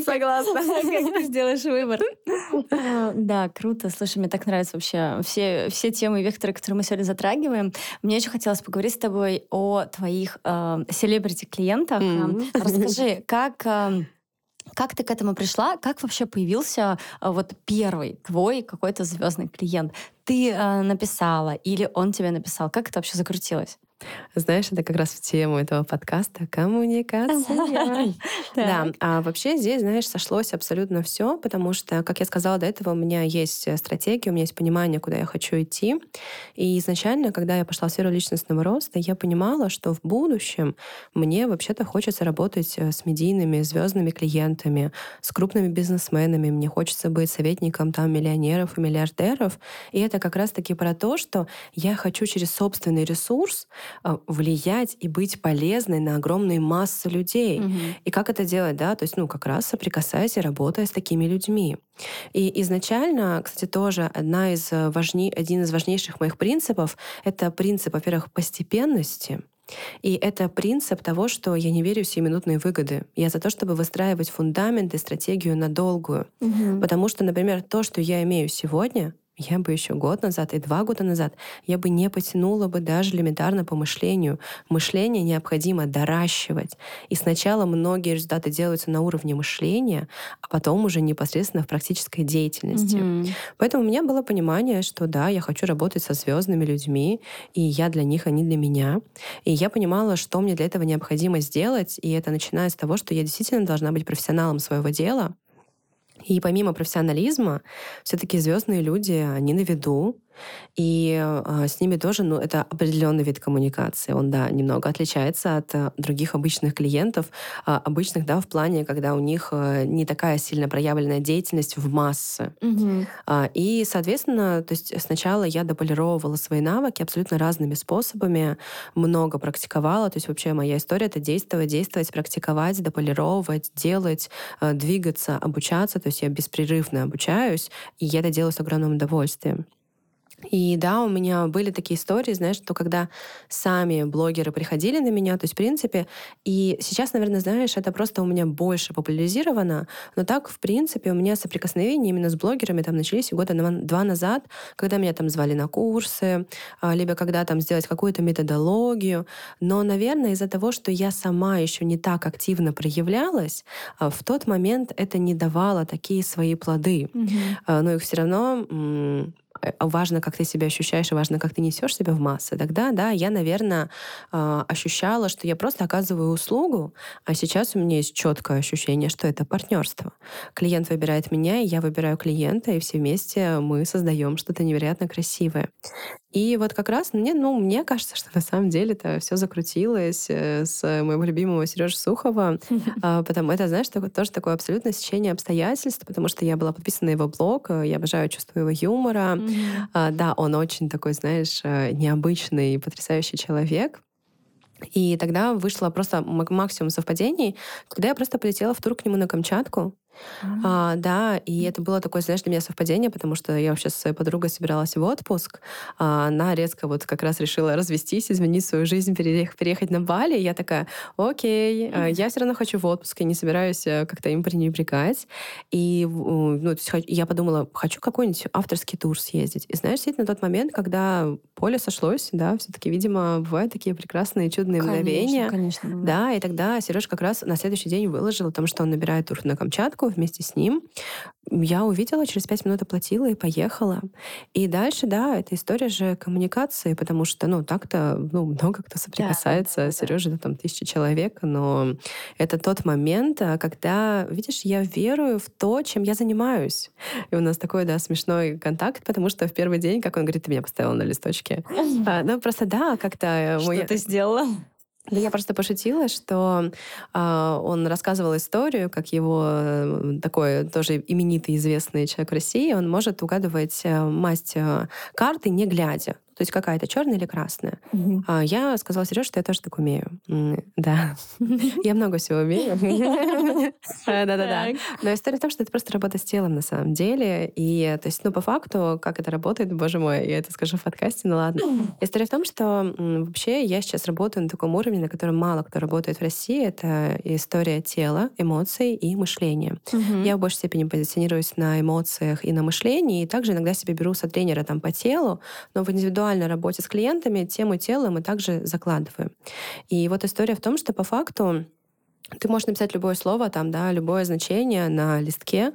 Согласна. Как ты сделаешь выбор? Да, круто. Слушай, мне так нравится вообще все, все темы и векторы, которые мы сегодня затрагиваем. Мне очень хотелось поговорить с тобой о твоих э, селебрити-клиентах. Расскажи, как... Э, как ты к этому пришла? Как вообще появился э, вот первый твой какой-то звездный клиент? Ты э, написала или он тебе написал? Как это вообще закрутилось? Знаешь, это как раз в тему этого подкаста коммуникация. Да, а вообще здесь, знаешь, сошлось абсолютно все, потому что, как я сказала до этого, у меня есть э, стратегия, у меня есть понимание, куда я хочу идти. И изначально, когда я пошла в сферу личностного роста, я понимала, что в будущем мне вообще-то хочется работать э, с медийными звездными клиентами, с крупными бизнесменами. Мне хочется быть советником там миллионеров и миллиардеров. И это как раз-таки про то, что я хочу через собственный ресурс влиять и быть полезной на огромные массы людей. Угу. И как это делать, да? То есть, ну, как раз соприкасаясь и работая с такими людьми. И изначально, кстати, тоже одна из э, важней, один из важнейших моих принципов — это принцип, во-первых, постепенности. И это принцип того, что я не верю в сиюминутные выгоды. Я за то, чтобы выстраивать фундамент и стратегию на долгую. Угу. Потому что, например, то, что я имею сегодня, я бы еще год назад и два года назад я бы не потянула бы даже элементарно по мышлению. Мышление необходимо доращивать. И сначала многие результаты делаются на уровне мышления, а потом уже непосредственно в практической деятельности. Mm-hmm. Поэтому у меня было понимание, что да, я хочу работать со звездными людьми, и я для них, они для меня. И я понимала, что мне для этого необходимо сделать, и это начиная с того, что я действительно должна быть профессионалом своего дела, и помимо профессионализма, все-таки звездные люди, они на виду, и э, с ними тоже, ну, это определенный вид коммуникации. Он, да, немного отличается от э, других обычных клиентов, э, обычных, да, в плане, когда у них э, не такая сильно проявленная деятельность в массы. Угу. Э, и, соответственно, то есть сначала я дополировывала свои навыки абсолютно разными способами, много практиковала. То есть вообще моя история — это действовать, действовать, практиковать, дополировывать, делать, э, двигаться, обучаться. То есть я беспрерывно обучаюсь, и я это делаю с огромным удовольствием. И да, у меня были такие истории, знаешь, что когда сами блогеры приходили на меня, то есть, в принципе, и сейчас, наверное, знаешь, это просто у меня больше популяризировано, но так, в принципе, у меня соприкосновения именно с блогерами там начались года два назад, когда меня там звали на курсы, а, либо когда там сделать какую-то методологию. Но, наверное, из-за того, что я сама еще не так активно проявлялась, а, в тот момент это не давало такие свои плоды. Mm-hmm. Но их все равно важно, как ты себя ощущаешь, и важно, как ты несешь себя в массы, тогда, да, я, наверное, а, ощущала, что я просто оказываю услугу, а сейчас у меня есть четкое ощущение, что это партнерство. Клиент выбирает меня, и я выбираю клиента, и все вместе мы создаем что-то невероятно красивое. И вот как раз мне, ну, мне кажется, что на самом деле это все закрутилось э, с моего любимого Сережи Сухова, а, потому это, знаешь, тоже такое абсолютное сечение обстоятельств, потому что я была подписана на его блог, э, я обожаю чувство его юмора. Mm-hmm. Да, он очень такой, знаешь, э, необычный, потрясающий человек. И тогда вышло просто максимум совпадений, когда я просто полетела в тур к нему на Камчатку. Mm-hmm. А, да, и это было такое, знаешь, для меня совпадение, потому что я вообще со своей подругой собиралась в отпуск. А она резко вот как раз решила развестись, изменить свою жизнь, переехать, переехать на Бали. И я такая, окей, mm-hmm. я все равно хочу в отпуск, я не собираюсь э, как-то им пренебрегать. И ну, я подумала, хочу какой-нибудь авторский тур съездить. И знаешь, на тот момент, когда поле сошлось, да, все-таки, видимо, бывают такие прекрасные, чудные конечно, мгновения. Конечно, да, и тогда Сереж как раз на следующий день выложил о том, что он набирает тур на Камчатку, вместе с ним. Я увидела, через пять минут оплатила и поехала. И дальше, да, это история же коммуникации, потому что, ну, так-то, ну, много кто соприкасается. Да, да, да, Сережа, да. там тысячи человек, но это тот момент, а, когда, видишь, я верую в то, чем я занимаюсь. И у нас такой, да, смешной контакт, потому что в первый день, как он говорит, ты меня поставила на листочке. А, ну, просто, да, как-то... Э, что ты сделала? Я просто пошутила, что э, он рассказывал историю, как его э, такой тоже именитый известный человек России, он может угадывать э, масть э, карты не глядя. То есть какая-то черная или красная. Угу. А я сказала Сереже, что я тоже так умею. Да. Я много всего умею. Да-да-да. Но история в том, что это просто работа с телом на самом деле. И то есть, ну, по факту, как это работает, боже мой, я это скажу в подкасте, ну ладно. История в том, что вообще я сейчас работаю на таком уровне, на котором мало кто работает в России. Это история тела, эмоций и мышления. Я в большей степени позиционируюсь на эмоциях и на мышлении, и также иногда себе беру со тренера там по телу, но в индивидуальном индивидуальной работе с клиентами тему тела мы также закладываем. И вот история в том, что по факту ты можешь написать любое слово, там, да, любое значение на листке,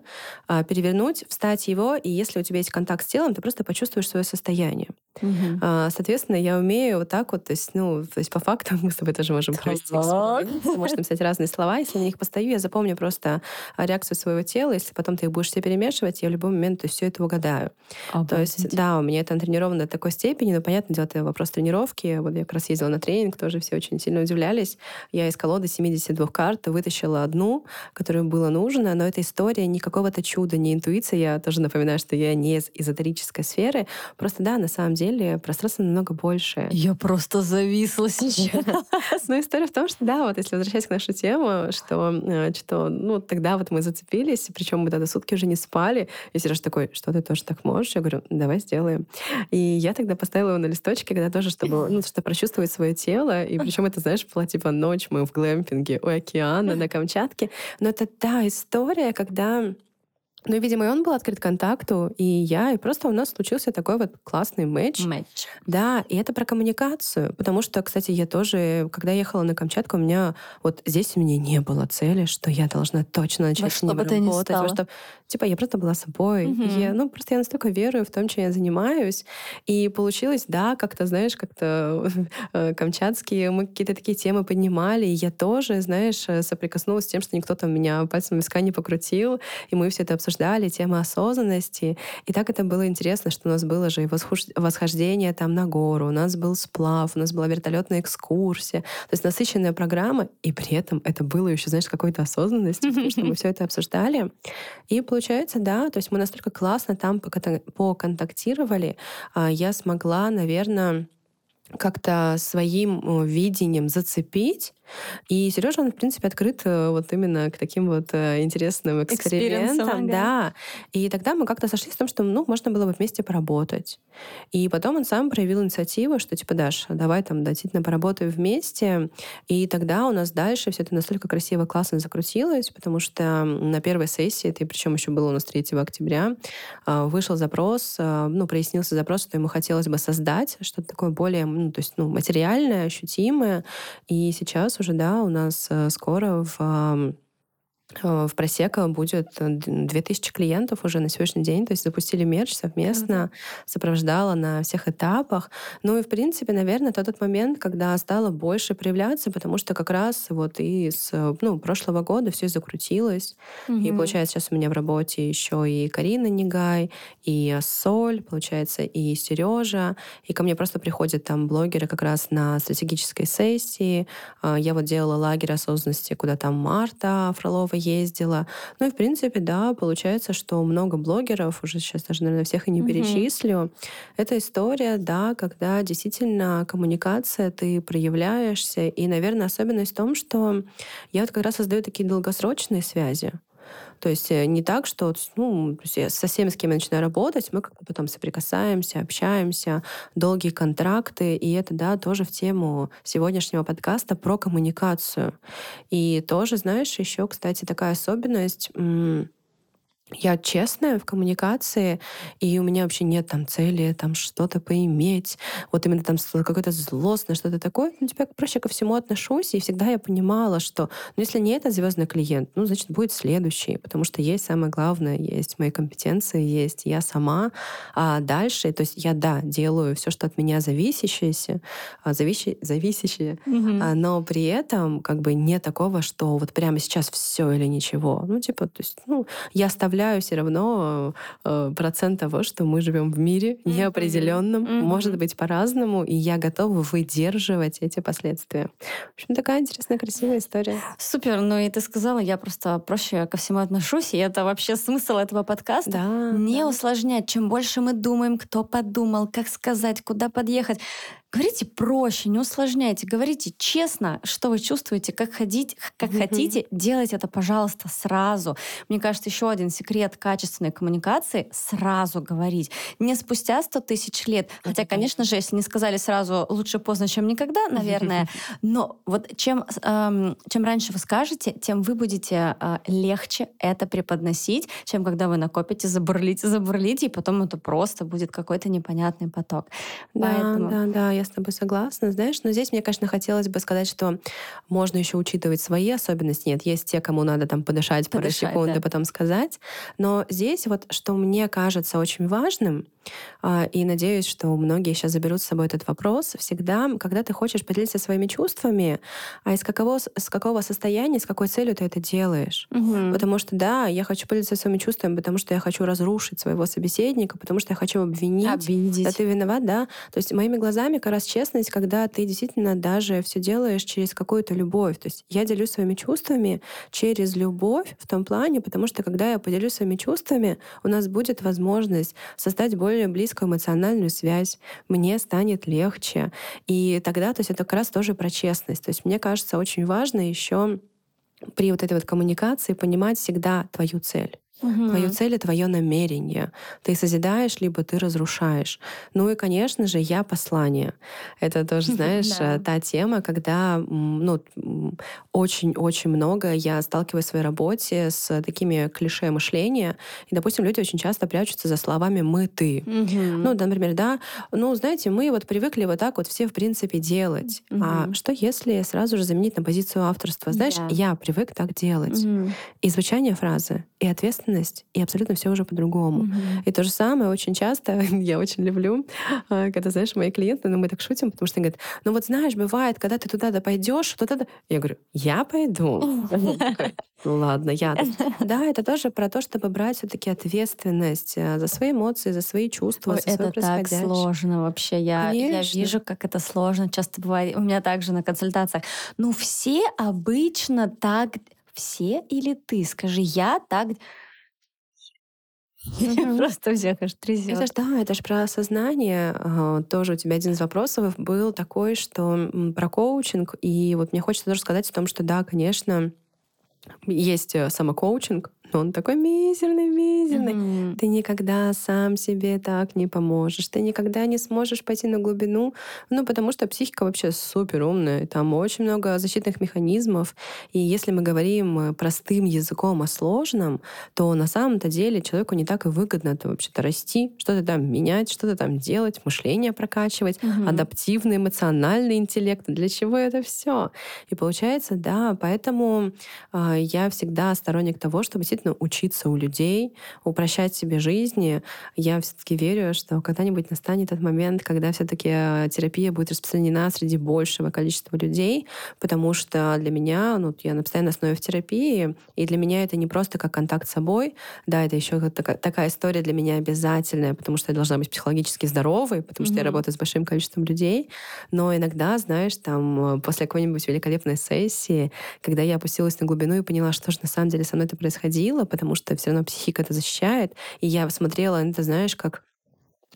а, перевернуть, встать его, и если у тебя есть контакт с телом, ты просто почувствуешь свое состояние. Угу. Соответственно, я умею вот так вот, то есть, ну, то есть по факту мы с тобой тоже можем провести можешь написать разные слова, если на них постою, я запомню просто реакцию своего тела, если потом ты их будешь все перемешивать, я в любой момент то есть, все это угадаю. Обалдеть. То есть, да, у меня это натренировано до такой степени, но, понятное дело, это вопрос тренировки. Вот я как раз ездила на тренинг, тоже все очень сильно удивлялись. Я из колоды 72 карт вытащила одну, которую было нужно, но эта история не какого-то чуда, не интуиция. Я тоже напоминаю, что я не из эзотерической сферы. Просто, да, на самом деле деле пространство намного больше. Я просто зависла сейчас. Но история в том, что да, вот если возвращаясь к нашей теме, что, э, что ну, тогда вот мы зацепились, причем мы тогда сутки уже не спали, и Сереж такой, что ты тоже так можешь? Я говорю, давай сделаем. И я тогда поставила его на листочке, когда тоже, чтобы, ну, чтобы прочувствовать свое тело, и причем это, знаешь, была типа ночь, мы в глэмпинге у океана на Камчатке. Но это та история, когда ну, видимо, и он был открыт контакту, и я, и просто у нас случился такой вот классный матч. Матч. Да, и это про коммуникацию, потому что, кстати, я тоже, когда ехала на Камчатку, у меня вот здесь у меня не было цели, что я должна точно начать с ним работать. Не стала. Что, типа, я просто была собой. Угу. Я, ну, просто я настолько верую в том, чем я занимаюсь. И получилось, да, как-то, знаешь, как-то э, камчатские, мы какие-то такие темы поднимали, и я тоже, знаешь, соприкоснулась с тем, что никто там меня пальцем виска не покрутил, и мы все это обсуждали обсуждали тему осознанности. И так это было интересно, что у нас было же и восхождение там на гору, у нас был сплав, у нас была вертолетная экскурсия. То есть насыщенная программа, и при этом это было еще, знаешь, какой-то осознанности, потому что мы все это обсуждали. И получается, да, то есть мы настолько классно там поконтактировали, а я смогла, наверное, как-то своим видением зацепить И Сережа, он, в принципе, открыт э, вот именно к таким вот э, интересным экспериментам. Да. И тогда мы как-то сошлись в том, что, ну, можно было бы вместе поработать. И потом он сам проявил инициативу, что, типа, Даша, давай там действительно поработаем вместе. И тогда у нас дальше все это настолько красиво, классно закрутилось, потому что на первой сессии, это причем еще было у нас 3 октября, а, вышел запрос, а, ну, прояснился запрос, что ему хотелось бы создать что-то такое более, ну, то есть, ну, материальное, ощутимое. И сейчас уже, да, у нас э, скоро в в Просека будет 2000 э, клиентов уже на сегодняшний день. То есть запустили мерч совместно, mm-hmm. сопровождала на всех этапах. Ну и, в принципе, наверное, это тот момент, когда стало больше проявляться, потому что как раз вот и с ну, прошлого года все закрутилось. Mm-hmm. И получается, сейчас у меня в работе еще и Карина Негай, и Соль, получается, и Сережа. И ко мне просто приходят там блогеры как раз на стратегической сессии. А, я вот делала лагерь осознанности, куда там Марта Фролова ездила. Ну и, в принципе, да, получается, что много блогеров, уже сейчас даже, наверное, всех и не перечислю. Это история, да, когда действительно коммуникация, ты проявляешься. И, наверное, особенность в том, что я вот как раз создаю такие долгосрочные связи. То есть э, не так, что ну, со всеми, с кем я начинаю работать, мы как-то потом соприкасаемся, общаемся, долгие контракты, и это, да, тоже в тему сегодняшнего подкаста про коммуникацию. И тоже, знаешь, еще, кстати, такая особенность я честная в коммуникации, и у меня вообще нет там цели там что-то поиметь, вот именно там какое-то злостное, что-то такое. Ну, типа, я проще ко всему отношусь, и всегда я понимала, что ну, если не этот звездный клиент, ну, значит, будет следующий, потому что есть самое главное, есть мои компетенции, есть я сама, а дальше, то есть я, да, делаю все, что от меня зависящее, зависящее, зависящее mm-hmm. но при этом как бы нет такого, что вот прямо сейчас все или ничего. Ну, типа, то есть, ну, я оставляю добавляю все равно э, процент того, что мы живем в мире неопределенном, mm-hmm. может быть по-разному, и я готова выдерживать эти последствия. В общем, такая интересная, красивая история. Супер, ну и ты сказала, я просто проще ко всему отношусь, и это вообще смысл этого подкаста. Да, не да. усложнять. Чем больше мы думаем, кто подумал, как сказать, куда подъехать, Говорите проще, не усложняйте, говорите честно, что вы чувствуете, как ходить, как mm-hmm. хотите, делайте это, пожалуйста, сразу. Мне кажется, еще один секрет качественной коммуникации — сразу говорить. Не спустя 100 тысяч лет. Хотя, конечно же, если не сказали сразу, лучше поздно, чем никогда, наверное. Но вот чем, эм, чем раньше вы скажете, тем вы будете э, легче это преподносить, чем когда вы накопите, забурлите, забурлите, и потом это просто будет какой-то непонятный поток. Да, Поэтому... да, да я с тобой согласна, знаешь, но здесь мне, конечно, хотелось бы сказать, что можно еще учитывать свои особенности. Нет, есть те, кому надо там подышать, подышать пару секунд да. и потом сказать. Но здесь вот, что мне кажется очень важным, а, и надеюсь, что многие сейчас заберут с собой этот вопрос. Всегда, когда ты хочешь поделиться своими чувствами, а из какого, с какого состояния, с какой целью ты это делаешь. Угу. Потому что, да, я хочу поделиться своими чувствами, потому что я хочу разрушить своего собеседника, потому что я хочу обвинить. Обидеть. Да ты виноват, да. То есть моими глазами как раз честность, когда ты действительно даже все делаешь через какую-то любовь. То есть я делюсь своими чувствами через любовь в том плане, потому что когда я поделюсь своими чувствами, у нас будет возможность создать более близкую эмоциональную связь, мне станет легче. И тогда, то есть это как раз тоже про честность. То есть мне кажется, очень важно еще при вот этой вот коммуникации понимать всегда твою цель. Угу. Твою цель и твое намерение. Ты созидаешь, либо ты разрушаешь. Ну и, конечно же, я послание. Это тоже, знаешь, да. та тема, когда ну, очень-очень много я сталкиваюсь в своей работе с такими клише мышления. И, допустим, люди очень часто прячутся за словами «мы», «ты». Ну, например, да, ну, знаете, мы вот привыкли вот так вот все, в принципе, делать. А что если сразу же заменить на позицию авторства? Знаешь, я привык так делать. И звучание фразы, и ответственность ответственность, и абсолютно все уже по-другому. Mm-hmm. И то же самое очень часто, я очень люблю, а, когда, знаешь, мои клиенты, ну мы так шутим, потому что они говорят, ну вот знаешь, бывает, когда ты туда-то пойдешь, туда-то... Я говорю, я пойду. Ладно, я. Да, это тоже про то, чтобы брать все-таки ответственность э, за свои эмоции, за свои чувства, Ой, за Это так сложно вообще. Я, я вижу, как это сложно. Часто бывает. У меня также на консультациях. Ну, все обычно так все или ты? Скажи, я так... Просто всех аж трясет. Это ж да, это ж про осознание. А, тоже у тебя один из вопросов был такой, что про коучинг. И вот мне хочется тоже сказать о том, что да, конечно, есть э, самокоучинг, но он такой мизерный, мизерный. Mm-hmm. Ты никогда сам себе так не поможешь. Ты никогда не сможешь пойти на глубину. Ну, потому что психика вообще супер умная. Там очень много защитных механизмов. И если мы говорим э, простым языком о сложном, то на самом-то деле человеку не так и выгодно-то вообще-то расти, что-то там менять, что-то там делать, мышление прокачивать, mm-hmm. адаптивный эмоциональный интеллект. Для чего это все? И получается, да, поэтому э, я всегда сторонник того, чтобы действительно учиться у людей, упрощать себе жизни. Я все-таки верю, что когда-нибудь настанет тот момент, когда все-таки э, терапия будет распространена среди большего количества людей, потому что для меня, ну, я на постоянной основе в терапии, и для меня это не просто как контакт с собой, да, это еще такая, такая история для меня обязательная, потому что я должна быть психологически здоровой, потому mm-hmm. что я работаю с большим количеством людей, но иногда, знаешь, там, э, после какой-нибудь великолепной сессии, когда я опустилась на глубину и поняла, что же на самом деле со мной это происходило, происходило, потому что все равно психика это защищает. И я смотрела это, знаешь, как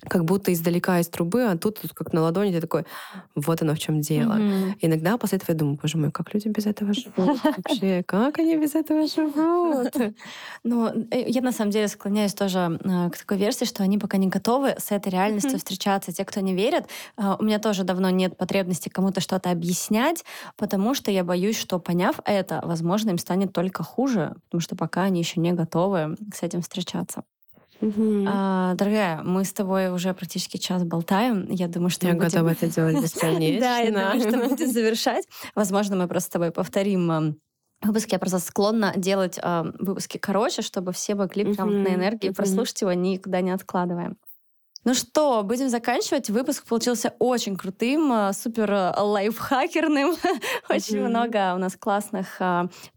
как будто издалека из трубы, а тут, тут как на ладони, ты такой, вот оно в чем дело. Mm-hmm. Иногда после этого я думаю, боже мой, как люди без этого живут вообще? Как они без этого живут? Ну, я на самом деле склоняюсь тоже э, к такой версии, что они пока не готовы с этой реальностью встречаться. Те, кто не верят, э, у меня тоже давно нет потребности кому-то что-то объяснять, потому что я боюсь, что поняв это, возможно, им станет только хуже, потому что пока они еще не готовы с этим встречаться. Угу. А, дорогая, мы с тобой уже практически час болтаем. Я думаю, что я готова это делать бесконечно. Да, я думаю, что будем завершать. Возможно, мы просто с тобой повторим выпуски. Я просто склонна делать выпуски короче, чтобы все могли прям на энергии прослушать его, никуда не откладывая. Ну что, будем заканчивать. Выпуск получился очень крутым, супер лайфхакерным. Очень много у нас классных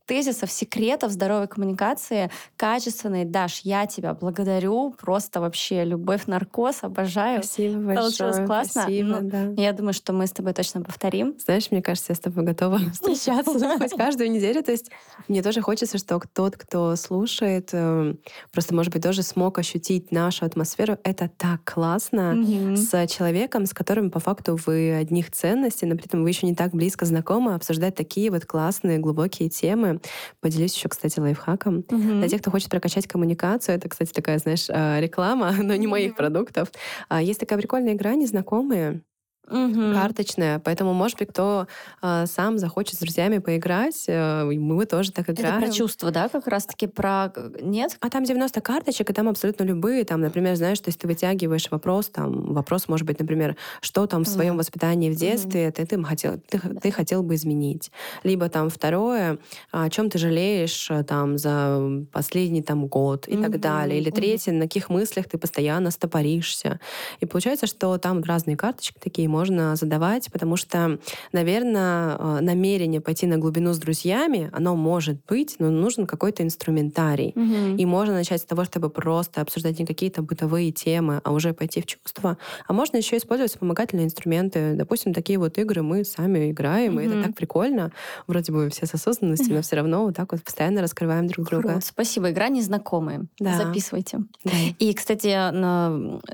тезисов, секретов здоровой коммуникации, качественной. Даш, я тебя благодарю. Просто вообще любовь, наркоз, обожаю. Спасибо большое. Получилось классно. Спасибо, ну, да. Я думаю, что мы с тобой точно повторим. Знаешь, мне кажется, я с тобой готова встречаться хоть каждую неделю. То есть мне тоже хочется, что тот, кто слушает, эм, просто, может быть, тоже смог ощутить нашу атмосферу. Это так классно с человеком, с которым по факту вы одних ценностей, но при этом вы еще не так близко знакомы, обсуждать такие вот классные, глубокие темы. Поделюсь еще, кстати, лайфхаком. Угу. Для тех, кто хочет прокачать коммуникацию, это, кстати, такая, знаешь, а, реклама, но не моих продуктов. А, есть такая прикольная игра «Незнакомые» угу. карточная. Поэтому, может быть, кто э, сам захочет с друзьями поиграть, э, мы тоже так играем. Это про чувства, да, как раз-таки про... Нет? А там 90 карточек, и там абсолютно любые. Там, например, знаешь, то есть ты вытягиваешь вопрос, там вопрос может быть, например, что там в своем воспитании в детстве угу. ты, ты, хотел, ты, да. ты хотел бы изменить. Либо там второе, о чем ты жалеешь э, там за последний там год и угу. так далее. Или третье, угу. на каких мыслях ты постоянно стопоришься. И получается, что там разные карточки такие можно задавать, потому что, наверное, э, намерение пойти на глубину с друзьями, оно может быть, но нужен какой-то инструментарий. Угу. И можно начать с того, чтобы просто обсуждать не какие-то бытовые темы, а уже пойти в чувства. А можно еще использовать вспомогательные инструменты. Допустим, такие вот игры мы сами играем, угу. и это так прикольно. Вроде бы все с осознанностью, но все равно вот так вот постоянно раскрываем друг друга. Круто. Спасибо. Игра незнакомые. Да. Записывайте. Да. И, кстати,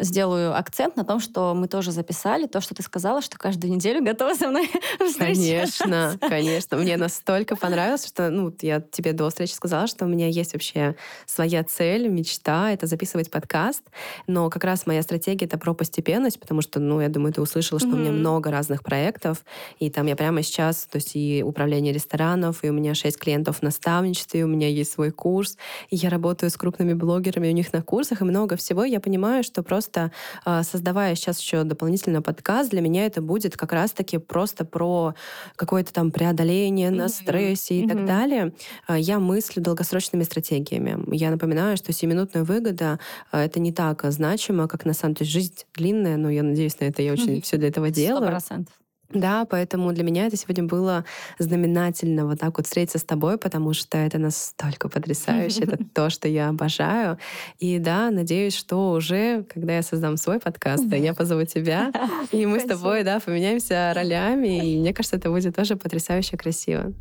сделаю акцент на том, что мы тоже записали то, что ты сказала, что каждую неделю готова со мной встречаться. Конечно, конечно. Мне настолько понравилось, что ну, я тебе до встречи сказала, что у меня есть вообще своя цель, мечта — это записывать подкаст. Но как раз моя стратегия — это про постепенность, потому что, ну, я думаю, ты услышала, что mm-hmm. у меня много разных проектов. И там я прямо сейчас, то есть и управление ресторанов, и у меня шесть клиентов в наставничестве, и у меня есть свой курс, и я работаю с крупными блогерами у них на курсах, и много всего. Я понимаю, что просто а, создавая сейчас еще дополнительно подкаст, для меня это будет как раз-таки просто про какое-то там преодоление mm-hmm. на стрессе и mm-hmm. так далее. А, я мыслю долгосрочными стратегиями. Я напоминаю, что семинутная выгода а, это не так значимо, как на самом деле жизнь длинная, но я надеюсь на это, я очень mm-hmm. все для этого делаю. 100%. Да, поэтому для меня это сегодня было знаменательно вот так вот встретиться с тобой, потому что это настолько потрясающе, это то, что я обожаю. И да, надеюсь, что уже, когда я создам свой подкаст, я позову тебя, и мы с тобой, да, поменяемся ролями, и мне кажется, это будет тоже потрясающе красиво.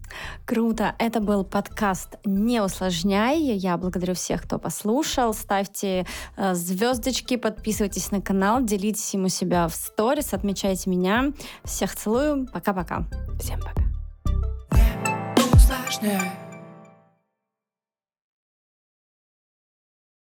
Круто. Это был подкаст «Не усложняй». Я благодарю всех, кто послушал. Ставьте э, звездочки, подписывайтесь на канал, делитесь им у себя в сторис, отмечайте меня. Всех целую. Пока-пока. Всем пока. Не.